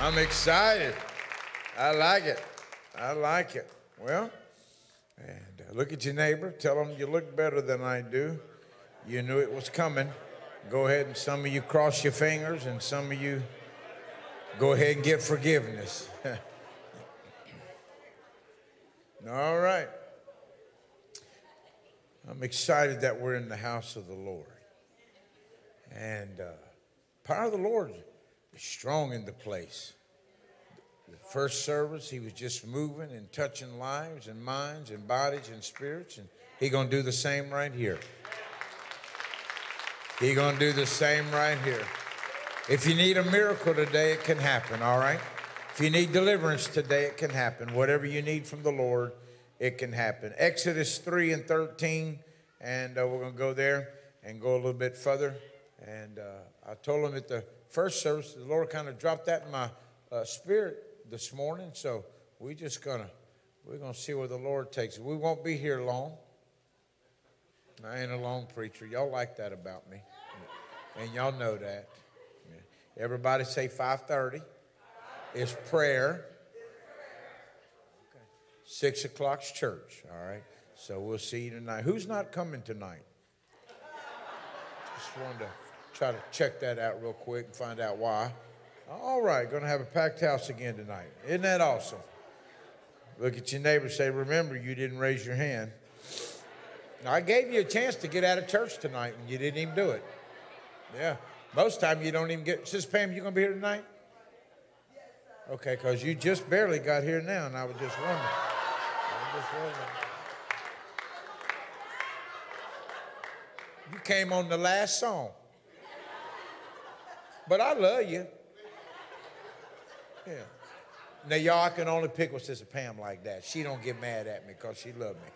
I'm excited. I like it. I like it. Well, and uh, look at your neighbor. Tell them you look better than I do. You knew it was coming. Go ahead and some of you cross your fingers, and some of you go ahead and get forgiveness. All right. I'm excited that we're in the house of the Lord. And uh, power of the Lord strong in the place. The first service, he was just moving and touching lives and minds and bodies and spirits, and he gonna do the same right here. He gonna do the same right here. If you need a miracle today, it can happen, all right? If you need deliverance today, it can happen. Whatever you need from the Lord, it can happen. Exodus 3 and 13, and uh, we're to go there and go a little bit further. And uh, I told him at the first service, the Lord kind of dropped that in my uh, spirit this morning. So we're just gonna we're gonna see where the Lord takes it. We won't be here long. I ain't a long preacher. Y'all like that about me, and y'all know that. Everybody say 5:30. It's prayer. Six o'clock's church. All right. So we'll see you tonight. Who's not coming tonight? Just wanted to try to check that out real quick and find out why. All right, going to have a packed house again tonight. Isn't that awesome? Look at your neighbor say, Remember, you didn't raise your hand. Now, I gave you a chance to get out of church tonight, and you didn't even do it. Yeah. Most time you don't even get. Sister Pam, you going to be here tonight? Okay, because you just barely got here now, and I was just wondering. I was just wondering. You came on the last song. But I love you. Yeah. Now, y'all, I can only pick with Sister Pam like that. She don't get mad at me because she loved me.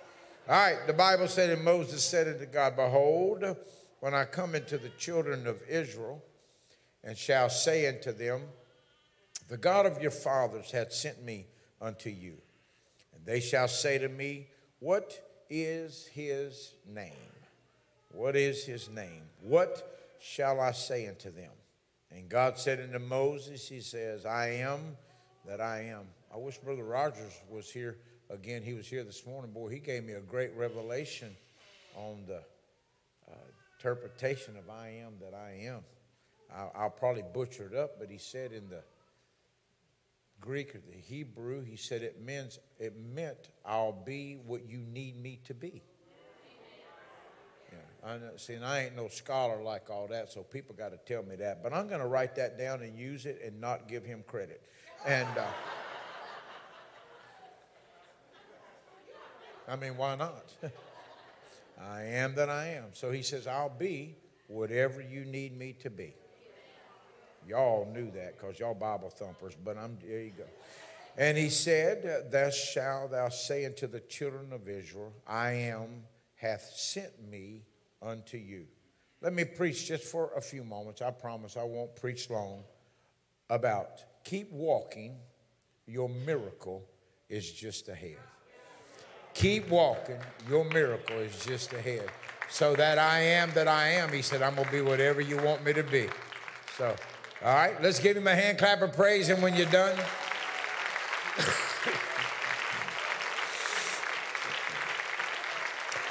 All right, the Bible said, and Moses said unto God, Behold, when I come into the children of Israel, and shall say unto them, The God of your fathers hath sent me unto you. And they shall say to me, What is his name? What is his name? What shall I say unto them? And God said unto Moses, He says, I am that I am. I wish Brother Rogers was here again. He was here this morning. Boy, he gave me a great revelation on the uh, interpretation of I am that I am. I'll, I'll probably butcher it up, but he said in the Greek or the Hebrew, he said it means it meant I'll be what you need me to be. I know, see, and I ain't no scholar like all that, so people got to tell me that. But I'm going to write that down and use it and not give him credit. And uh, I mean, why not? I am that I am. So he says, I'll be whatever you need me to be. Y'all knew that because y'all Bible thumpers, but I'm there you go. And he said, Thus shalt thou say unto the children of Israel, I am hath sent me unto you. Let me preach just for a few moments. I promise I won't preach long about keep walking. Your miracle is just ahead. Keep walking. Your miracle is just ahead. So that I am that I am, he said, I'm going to be whatever you want me to be. So, all right, let's give him a hand clap of praise. And when you're done,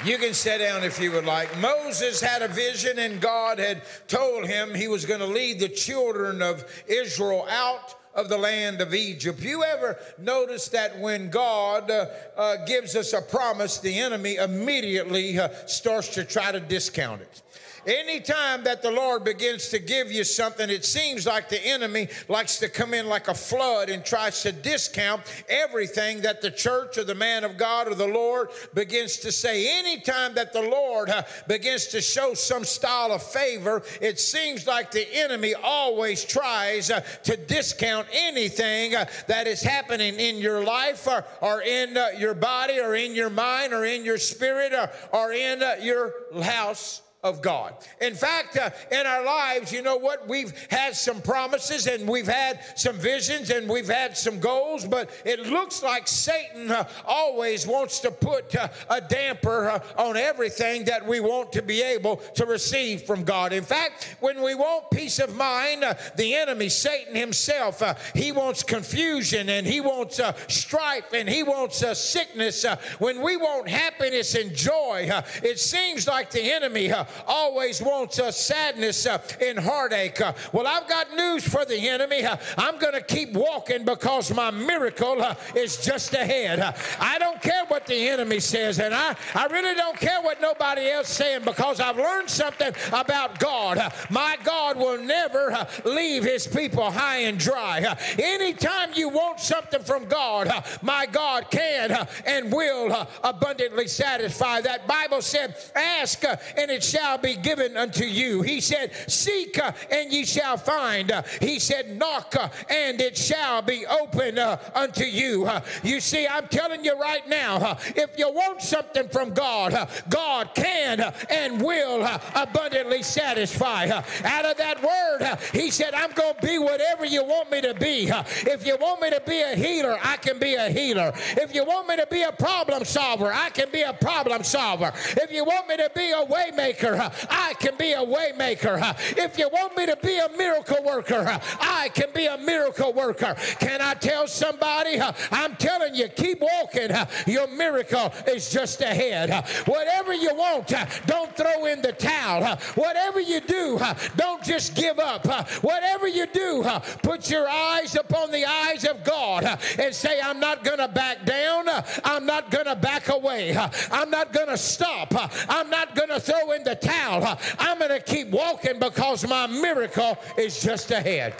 You can sit down if you would like. Moses had a vision, and God had told him he was going to lead the children of Israel out of the land of Egypt. You ever notice that when God uh, uh, gives us a promise, the enemy immediately uh, starts to try to discount it? Anytime that the Lord begins to give you something, it seems like the enemy likes to come in like a flood and tries to discount everything that the church or the man of God or the Lord begins to say. Anytime that the Lord begins to show some style of favor, it seems like the enemy always tries uh, to discount anything uh, that is happening in your life or, or in uh, your body or in your mind or in your spirit or, or in your house of God. In fact, uh, in our lives, you know what? We've had some promises and we've had some visions and we've had some goals, but it looks like Satan uh, always wants to put uh, a damper uh, on everything that we want to be able to receive from God. In fact, when we want peace of mind, uh, the enemy, Satan himself, uh, he wants confusion and he wants strife and he wants sickness. when we want happiness and joy, it seems like the enemy always wants uh, sadness uh, and heartache. Uh, well, I've got news for the enemy. Uh, I'm going to keep walking because my miracle uh, is just ahead. Uh, I don't care what the enemy says, and I, I really don't care what nobody else saying because I've learned something about God. my God will never leave his people high and dry. anytime you want something from God, my God can and will abundantly satisfy. That Bible said, Ask and it shall shall be given unto you. He said, Seek uh, and ye shall find. Uh, he said, Knock uh, and it shall be open uh, unto you. Uh, you see, I'm telling you right now, uh, if you want something from God, God can and will abundantly satisfy. Out of that word, He said, I'm going to be whatever you want me to be. If you want me to be a healer, I can be a healer. If you want me to be a problem solver, I can be a problem solver. If you want me to be a waymaker, I can be a waymaker. If you want me to be a miracle worker, I can be a miracle worker. Can I tell somebody? I'm telling you, keep walking. Your miracle is just ahead. Whatever you want, don't throw in the towel. Whatever you do, don't just give up. Whatever you do, put your eyes upon the eyes of God and say, I'm not going to back down. I'm not going to back away. I'm not going to stop. I'm not going to throw in the towel. I'm going to keep walking because my miracle is just ahead.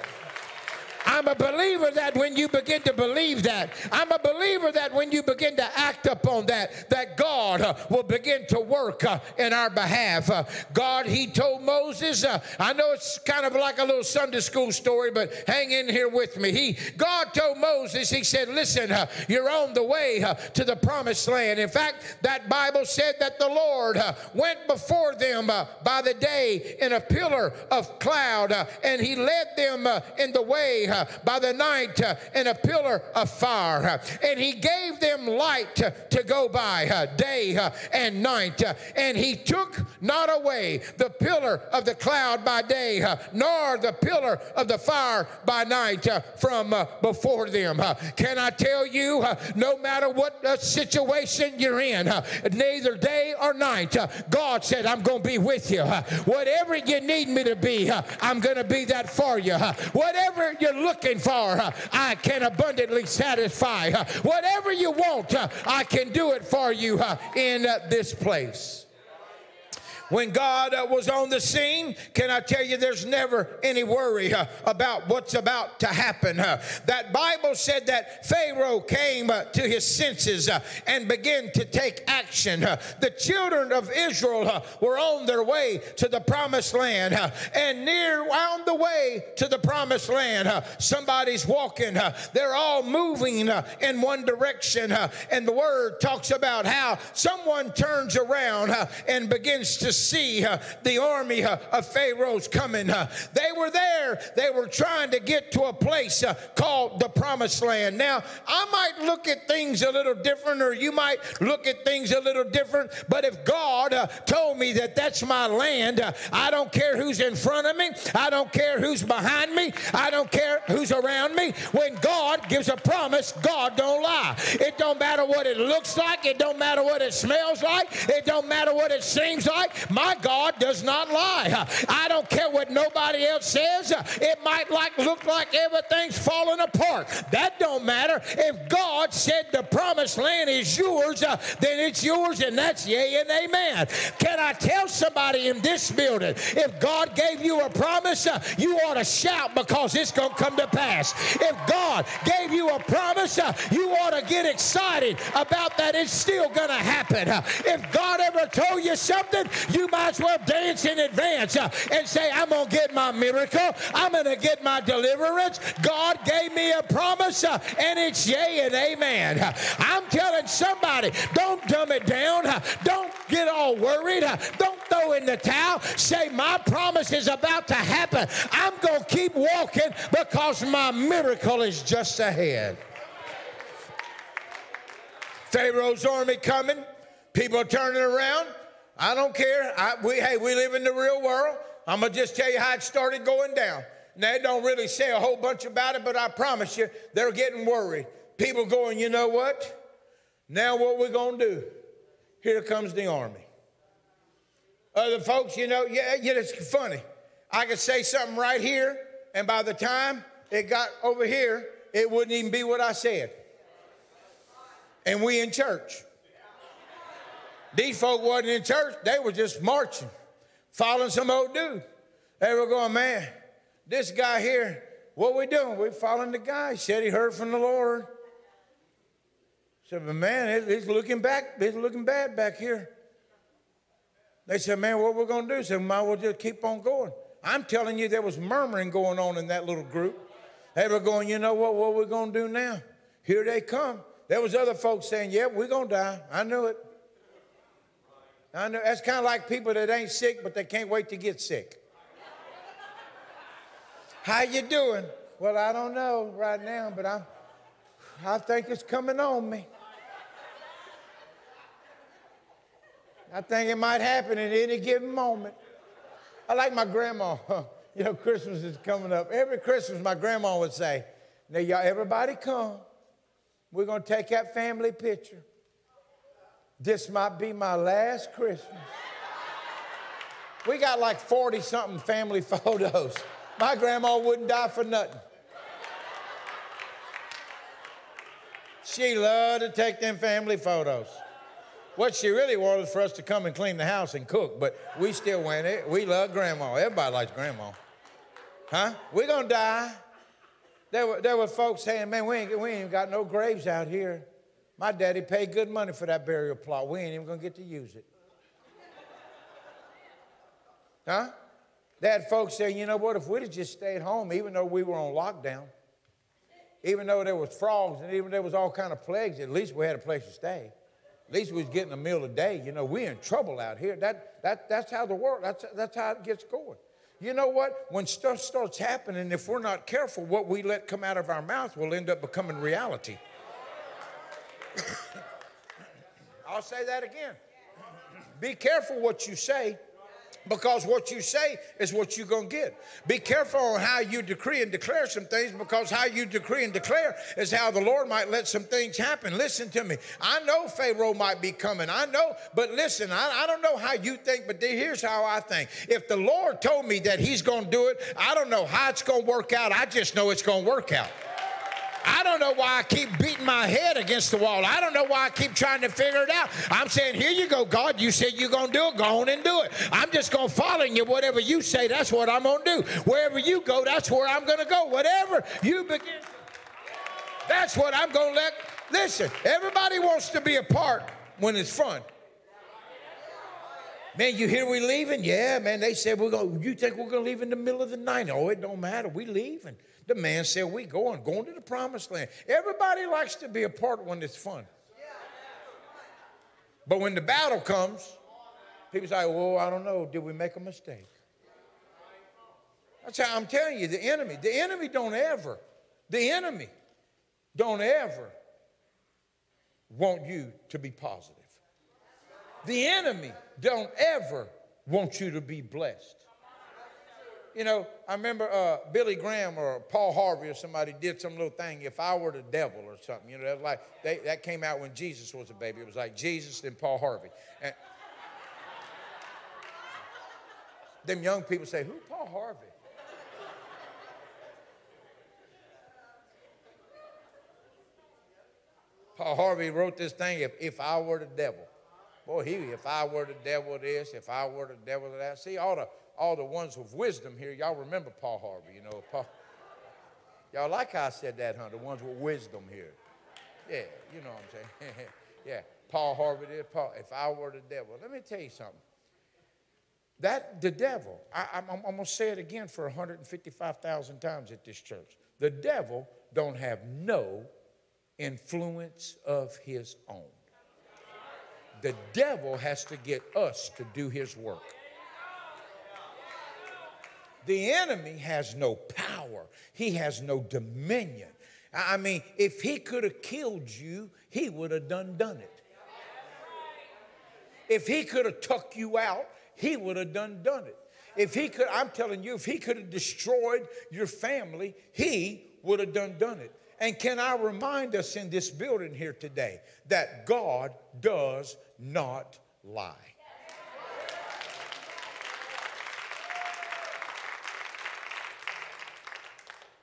I'm a believer that when you begin to believe that, I'm a believer that when you begin to act upon that, that God uh, will begin to work uh, in our behalf. Uh, God, He told Moses, uh, I know it's kind of like a little Sunday school story, but hang in here with me. He, God told Moses, He said, Listen, uh, you're on the way uh, to the promised land. In fact, that Bible said that the Lord uh, went before them by the day in a pillar of cloud, and He led them in the way by the night in a pillar of fire. And he gave them light to go by day and night. And he took not away the pillar of the cloud by day, uh, nor the pillar of the fire by night uh, from uh, before them. Can I tell you, no matter what situation you're in, neither day or night, God said, I'm going to be with you. Whatever you need me to be, I'm going to be that for you. Whatever you're looking for, uh, I can abundantly satisfy. Uh, whatever you want, uh, I can do it for you in this place lives. When God uh, was on the scene, can I tell you, there's never any worry uh, about what's about to happen. Uh, that Bible said that Pharaoh came uh, to his senses uh, and began to take action. Uh, the children of Israel were on their way to the promised land, and near on the way to the promised land, somebody's walking. they're all moving in one direction, and the word talks about how someone turns around and begins to see uh, the army uh, of Pharaoh's coming. Uh, they were there. They were trying to get to a place uh, called the promised land. Now, I might look at things a little different, or you might look at things a little different, but if God uh, told me that that's my land, uh, I don't care who's in front of me, I don't care who's behind me, I don't care who's around me. When God gives a promise, God don't lie. It don't matter what it looks like, it don't matter what it smells like, it don't matter what it seems like. My God does not lie. I don't care what nobody else says. It might like look like everything's falling apart. That don't matter. If God said the promised land is yours, uh, then it's yours and that's yea and amen. Can I tell somebody in this building, if God gave you a promise, uh, you ought to shout because it's going to come to pass. If God gave you a promise, uh, you ought to get excited about that it's still going to happen. If God ever told you something, you might as well dance in advance uh, and say, I'm going to get my miracle. I'm going to get my deliverance. God gave me a promise, uh, and it's yea and amen. I'm telling somebody, don't dumb it down. Don't get all worried. Don't throw throw in the towel. Say, My promise is about to happen. I'm going to keep walking because my miracle is just ahead. Pharaoh's army coming, people turning around. I don't care. I, we, hey, we live in the real world. I'm going to just tell you how it started going down. Now, they don't really say a whole bunch about it, but I promise you, they're getting worried. People going, you know what? Now, what we going to do? Here comes the army. Other folks, you know, yeah, yeah, it's funny. I could say something right here, and by the time it got over here, it wouldn't even be what I said and we in church. These folk wasn't in church, they were just marching, following some old dude. They were going, man, this guy here, what we doing? We following the guy. He said he heard from the Lord. said, but man, he's looking back, he's looking bad back here. They said, man, what we're going to do? Said, might well just keep on going. I'm telling you, there was murmuring going on in that little group. They were going, you know what, what we're going to do now? Here they come. There was other folks saying, "Yep, yeah, we're gonna die." I knew it. I know that's kind of like people that ain't sick, but they can't wait to get sick. How you doing? Well, I don't know right now, but I, I think it's coming on me. I think it might happen at any given moment. I like my grandma. You know, Christmas is coming up. Every Christmas, my grandma would say, "Now, y'all, everybody come." We're going to take that family picture. This might be my last Christmas. We got like 40 something family photos. My grandma wouldn't die for nothing. She loved to take them family photos. What she really wanted was for us to come and clean the house and cook, but we still went it. We love grandma. Everybody likes grandma. Huh? We're to die. There were, there were folks saying, man, we ain't, we ain't got no graves out here. My daddy paid good money for that burial plot. We ain't even going to get to use it. huh? They had folks say, you know what, if we'd have just stayed home, even though we were on lockdown, even though there was frogs and even there was all kind of plagues, at least we had a place to stay. At least we was getting a meal a day. You know, we're in trouble out here. That, that, that's how the world, that's, that's how it gets going. You know what? When stuff starts happening, if we're not careful, what we let come out of our mouth will end up becoming reality. I'll say that again. Be careful what you say because what you say is what you're going to get. Be careful on how you decree and declare some things because how you decree and declare is how the Lord might let some things happen. Listen to me. I know Pharaoh might be coming. I know, but listen, I, I don't know how you think, but here's how I think. If the Lord told me that He's going to do it, I don't know how it's going to work out. I just know it's going to work out. I don't know why I keep beating my head against the wall. I don't know why I keep trying to figure it out. I'm saying, here you go, God. You said you're going to do it. Go on and do it. I'm just going to follow you. Whatever you say, that's what I'm going to do. Wherever you go, that's where I'm going to go. Whatever you begin, that's what I'm going to let. Listen, everybody wants to be a part when it's fun. Man, you hear we leaving? Yeah, man. They said we're going. You think we're going to leave in the middle of the night? Oh, it don't matter. We leaving. The man said, We going, going to the promised land. Everybody likes to be a part when it's fun. But when the battle comes, people say, Well, I don't know, did we make a mistake? That's how I'm telling you, the enemy, the enemy don't ever, the enemy don't ever want you to be positive. The enemy don't ever want you to be blessed you know, I remember uh, Billy Graham or Paul Harvey or somebody did some little thing, if I were the devil or something. You know, that, like, they, that came out when Jesus was a baby. It was like Jesus and Paul Harvey. And them young people say, who Paul Harvey? Paul Harvey wrote this thing, if, if I were the devil. Boy, he, if I were the devil this, if I were the devil that. See, all the all the ones with wisdom here, y'all remember Paul Harvey, you know. Paul, y'all like how I said that, huh? The ones with wisdom here. Yeah, you know what I'm saying. yeah, Paul Harvey did. Paul, if I were the devil, let me tell you something. That the devil, I, I'm, I'm going to say it again for 155,000 times at this church. The devil don't have no influence of his own. The devil has to get us to do his work. The enemy has no power, he has no dominion. I mean, if he could have killed you, he would have done done it. If he could have tucked you out, he would have done done it. If he could, I'm telling you, if he could have destroyed your family, he would have done done it. And can I remind us in this building here today that God does not lie.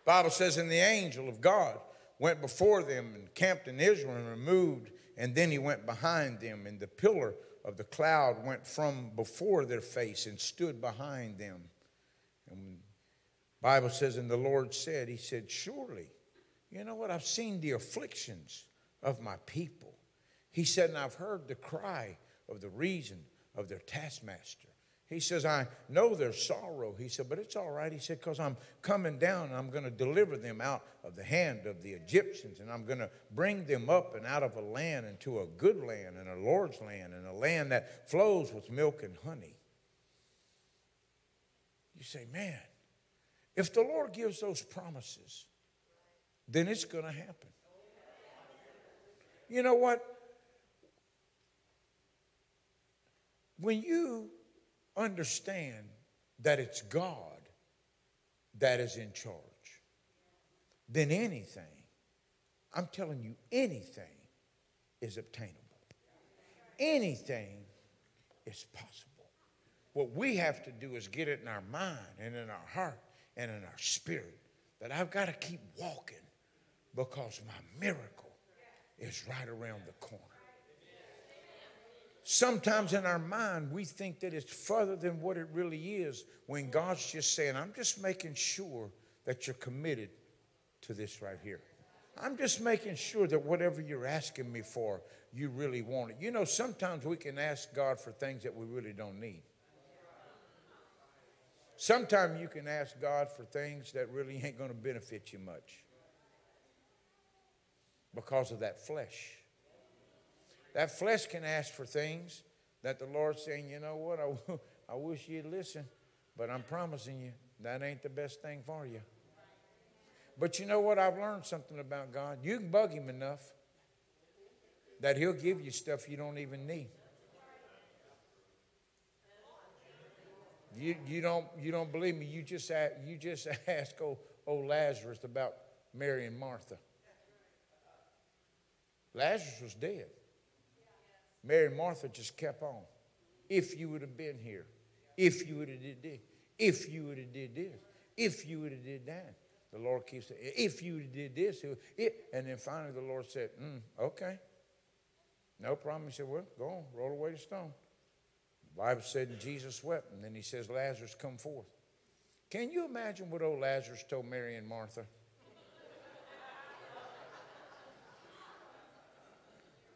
Bible says, and the angel of God went before them and camped in Israel and removed, and then he went behind them, and the pillar of the cloud went from before their face and stood behind them. And Bible says, and the Lord said, He said, Surely, you know what? I've seen the afflictions of my people. He said, and I've heard the cry of the reason of their taskmaster. He says, I know their sorrow. He said, but it's all right. He said, because I'm coming down and I'm going to deliver them out of the hand of the Egyptians and I'm going to bring them up and out of a land into a good land and a Lord's land and a land that flows with milk and honey. You say, man, if the Lord gives those promises, then it's going to happen. You know what? When you understand that it's God that is in charge, then anything, I'm telling you, anything is obtainable. Anything is possible. What we have to do is get it in our mind and in our heart and in our spirit that I've got to keep walking because my miracle is right around the corner. Sometimes in our mind, we think that it's further than what it really is when God's just saying, I'm just making sure that you're committed to this right here. I'm just making sure that whatever you're asking me for, you really want it. You know, sometimes we can ask God for things that we really don't need. Sometimes you can ask God for things that really ain't going to benefit you much because of that flesh. That flesh can ask for things that the Lord's saying, you know what, I, I wish you'd listen, but I'm promising you that ain't the best thing for you. But you know what? I've learned something about God. You can bug Him enough that He'll give you stuff you don't even need. You, you, don't, you don't believe me? You just, you just ask old, old Lazarus about Mary and Martha. Lazarus was dead. Mary and Martha just kept on. If you would have been here, if you would have did this, if you would have did this, if you would have did that. The Lord keeps saying, if you did this, it, and then finally the Lord said, mm, okay. No problem. He said, well, go on, roll away the stone. The Bible said, Jesus wept, and then he says, Lazarus, come forth. Can you imagine what old Lazarus told Mary and Martha?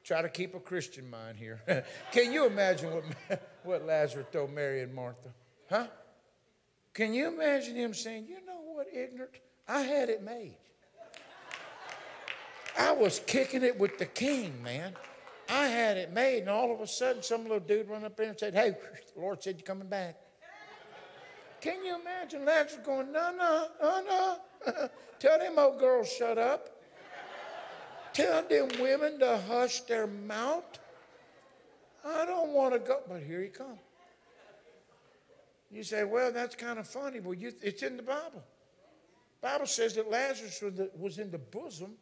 Try to keep a Christian mind here. Can you imagine what, what Lazarus told Mary and Martha? Huh? Can you imagine him saying, You know what, ignorant? I had it made. I was kicking it with the king, man. I had it made, and all of a sudden, some little dude run up there and said, Hey, the Lord said you're coming back. Can you imagine Lazarus going, No, no, no, no. Tell them old girls shut up. Tell them women to hush their mouth. I don't want to go, but here he comes. You say, well, that's kind of funny. Well, you, it's in the Bible. Bible says that Lazarus was in the bosom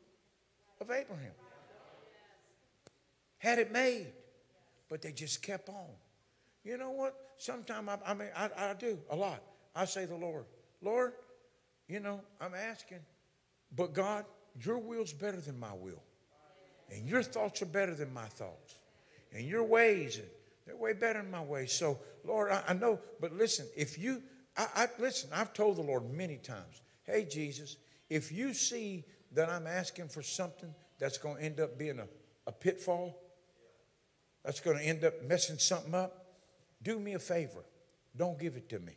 of Abraham. Had it made, but they just kept on. You know what? Sometimes I, I mean, I, I do a lot. I say the Lord, Lord, you know, I'm asking, but God, your will's better than my will. And your thoughts are better than my thoughts. And your ways, they're way better than my ways. So, Lord, I, I know, but listen, if you, I, I, listen, I've told the Lord many times, hey, Jesus, if you see that I'm asking for something that's going to end up being a, a pitfall, that's going to end up messing something up, do me a favor. Don't give it to me.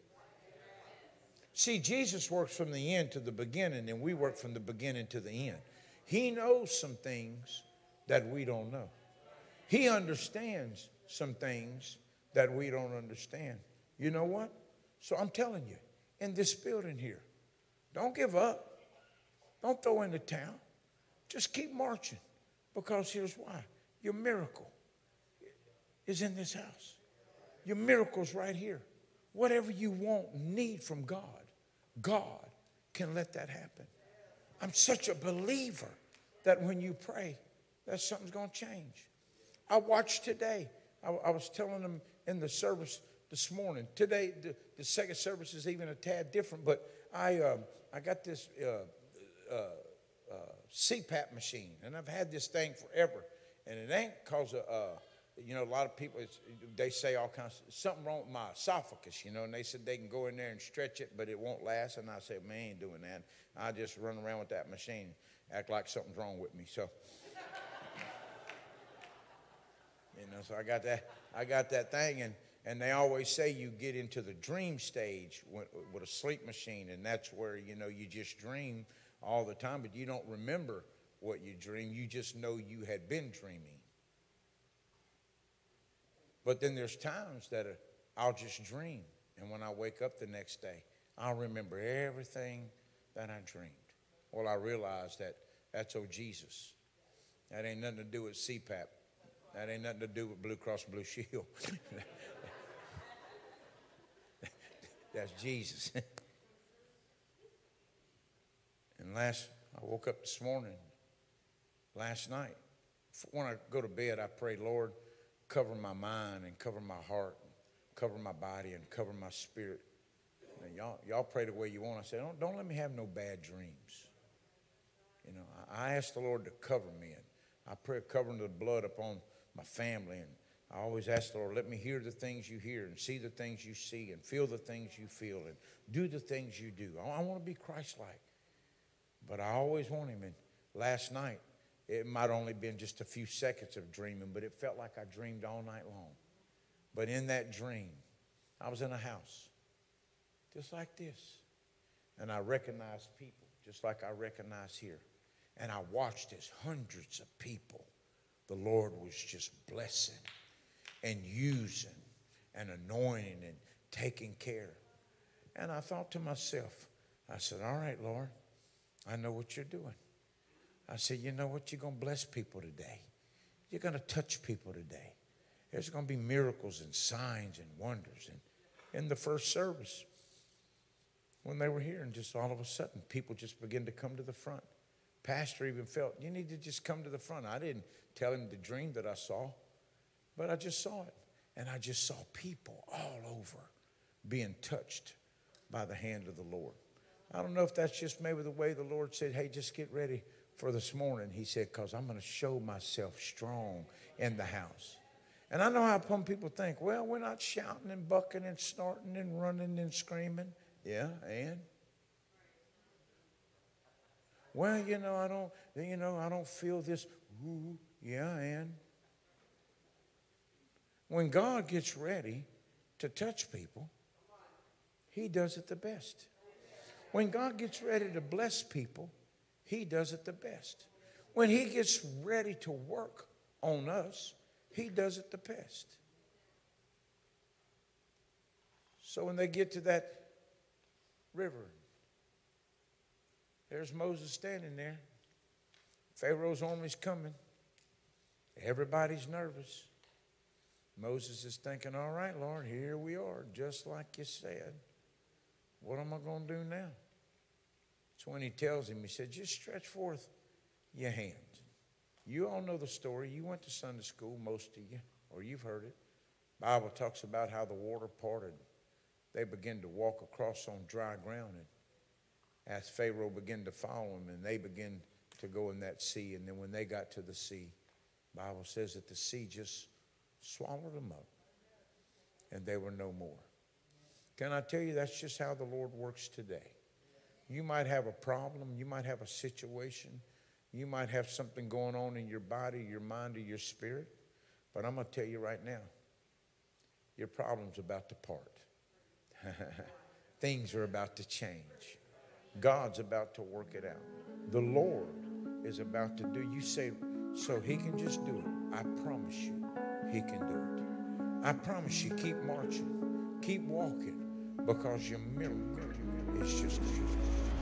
See, Jesus works from the end to the beginning, and we work from the beginning to the end. He knows some things that we don't know. He understands some things that we don't understand. You know what? So I'm telling you, in this building here. Don't give up. Don't throw in the towel. Just keep marching because here's why your miracle is in this house. Your miracle's right here. Whatever you want, need from God, God can let that happen. I'm such a believer that when you pray, that something's going to change. I watched today. I, I, was telling them in the service this morning. Today, the, the second service is even a tad different, but I, uh, I got this uh, uh, uh CPAP machine, and I've had this thing forever. And it ain't because of, uh, you know, a lot of people, they say all kinds of, something wrong with my esophagus, you know, and they said they can go in there and stretch it, but it won't last. And I said, man, ain't doing that. I just run around with that machine, act like something's wrong with me. So, you know, so I got that, I got that thing, and, and they always say you get into the dream stage with, with a sleep machine, and that's where, you know, you just dream all the time, but you don't remember what you dream. You just know you had been dreaming. But then there's times that uh, I'll just dream. And when I wake up the next day, I'll remember everything that I dreamed. Well, I realize that that's oh Jesus. That ain't nothing to do with CPAP. That ain't nothing to do with Blue Cross Blue Shield. that's Jesus. and last, I woke up this morning, last night. When I go to bed, I pray, Lord, cover my mind and cover my heart, and cover my body and cover my spirit. And y'all, y'all pray the way you want. I said, don't, don't let me have no bad dreams. You know, I, I asked the Lord to cover me, and I pray covering the blood upon my family. And I always ask the Lord, let me hear the things you hear and see the things you see and feel the things you feel and do the things you do. I, I want to be Christ like. But I always want Him. And last night, it might only been just a few seconds of dreaming, but it felt like I dreamed all night long. But in that dream, I was in a house just like this. And I recognized people just like I recognize here. And I watched as hundreds of people the Lord was just blessing and using and anointing and taking care. And I thought to myself, I said, All right, Lord, I know what you're doing. I said, you know what? You're going to bless people today. You're going to touch people today. There's going to be miracles and signs and wonders. And in the first service, when they were here, and just all of a sudden, people just began to come to the front. Pastor even felt, you need to just come to the front. I didn't tell him the dream that I saw, but I just saw it. And I just saw people all over being touched by the hand of the Lord. I don't know if that's just maybe the way the Lord said, hey, just get ready for this morning, he said, because I'm going to show myself strong in the house. And I know how some people think, well, we're not shouting and bucking and snorting and running and screaming. Yeah, and? Well, you know, I don't, you know, I don't feel this. Ooh, yeah, and? When God gets ready to touch people, he does it the best. When God gets ready to bless people, he does it the best. When He gets ready to work on us, He does it the best. So when they get to that river, there's Moses standing there. Pharaoh's army's coming. Everybody's nervous. Moses is thinking, all right, Lord, here we are, just like you said. What am I going to do now? So when he tells him, he said, just stretch forth your hands. You all know the story. You went to Sunday school, most of you, or you've heard it. Bible talks about how the water parted. They began to walk across on dry ground, and as Pharaoh began to follow them, and they began to go in that sea. And then when they got to the sea, Bible says that the sea just swallowed them up, and they were no more. Can I tell you that's just how the Lord works today? You might have a problem, you might have a situation, you might have something going on in your body, your mind, or your spirit. But I'm going to tell you right now, your problem's about to part. Things are about to change. God's about to work it out. The Lord is about to do. You say, so He can just do it. I promise you, He can do it. I promise you, keep marching, keep walking, because your miracle It's just a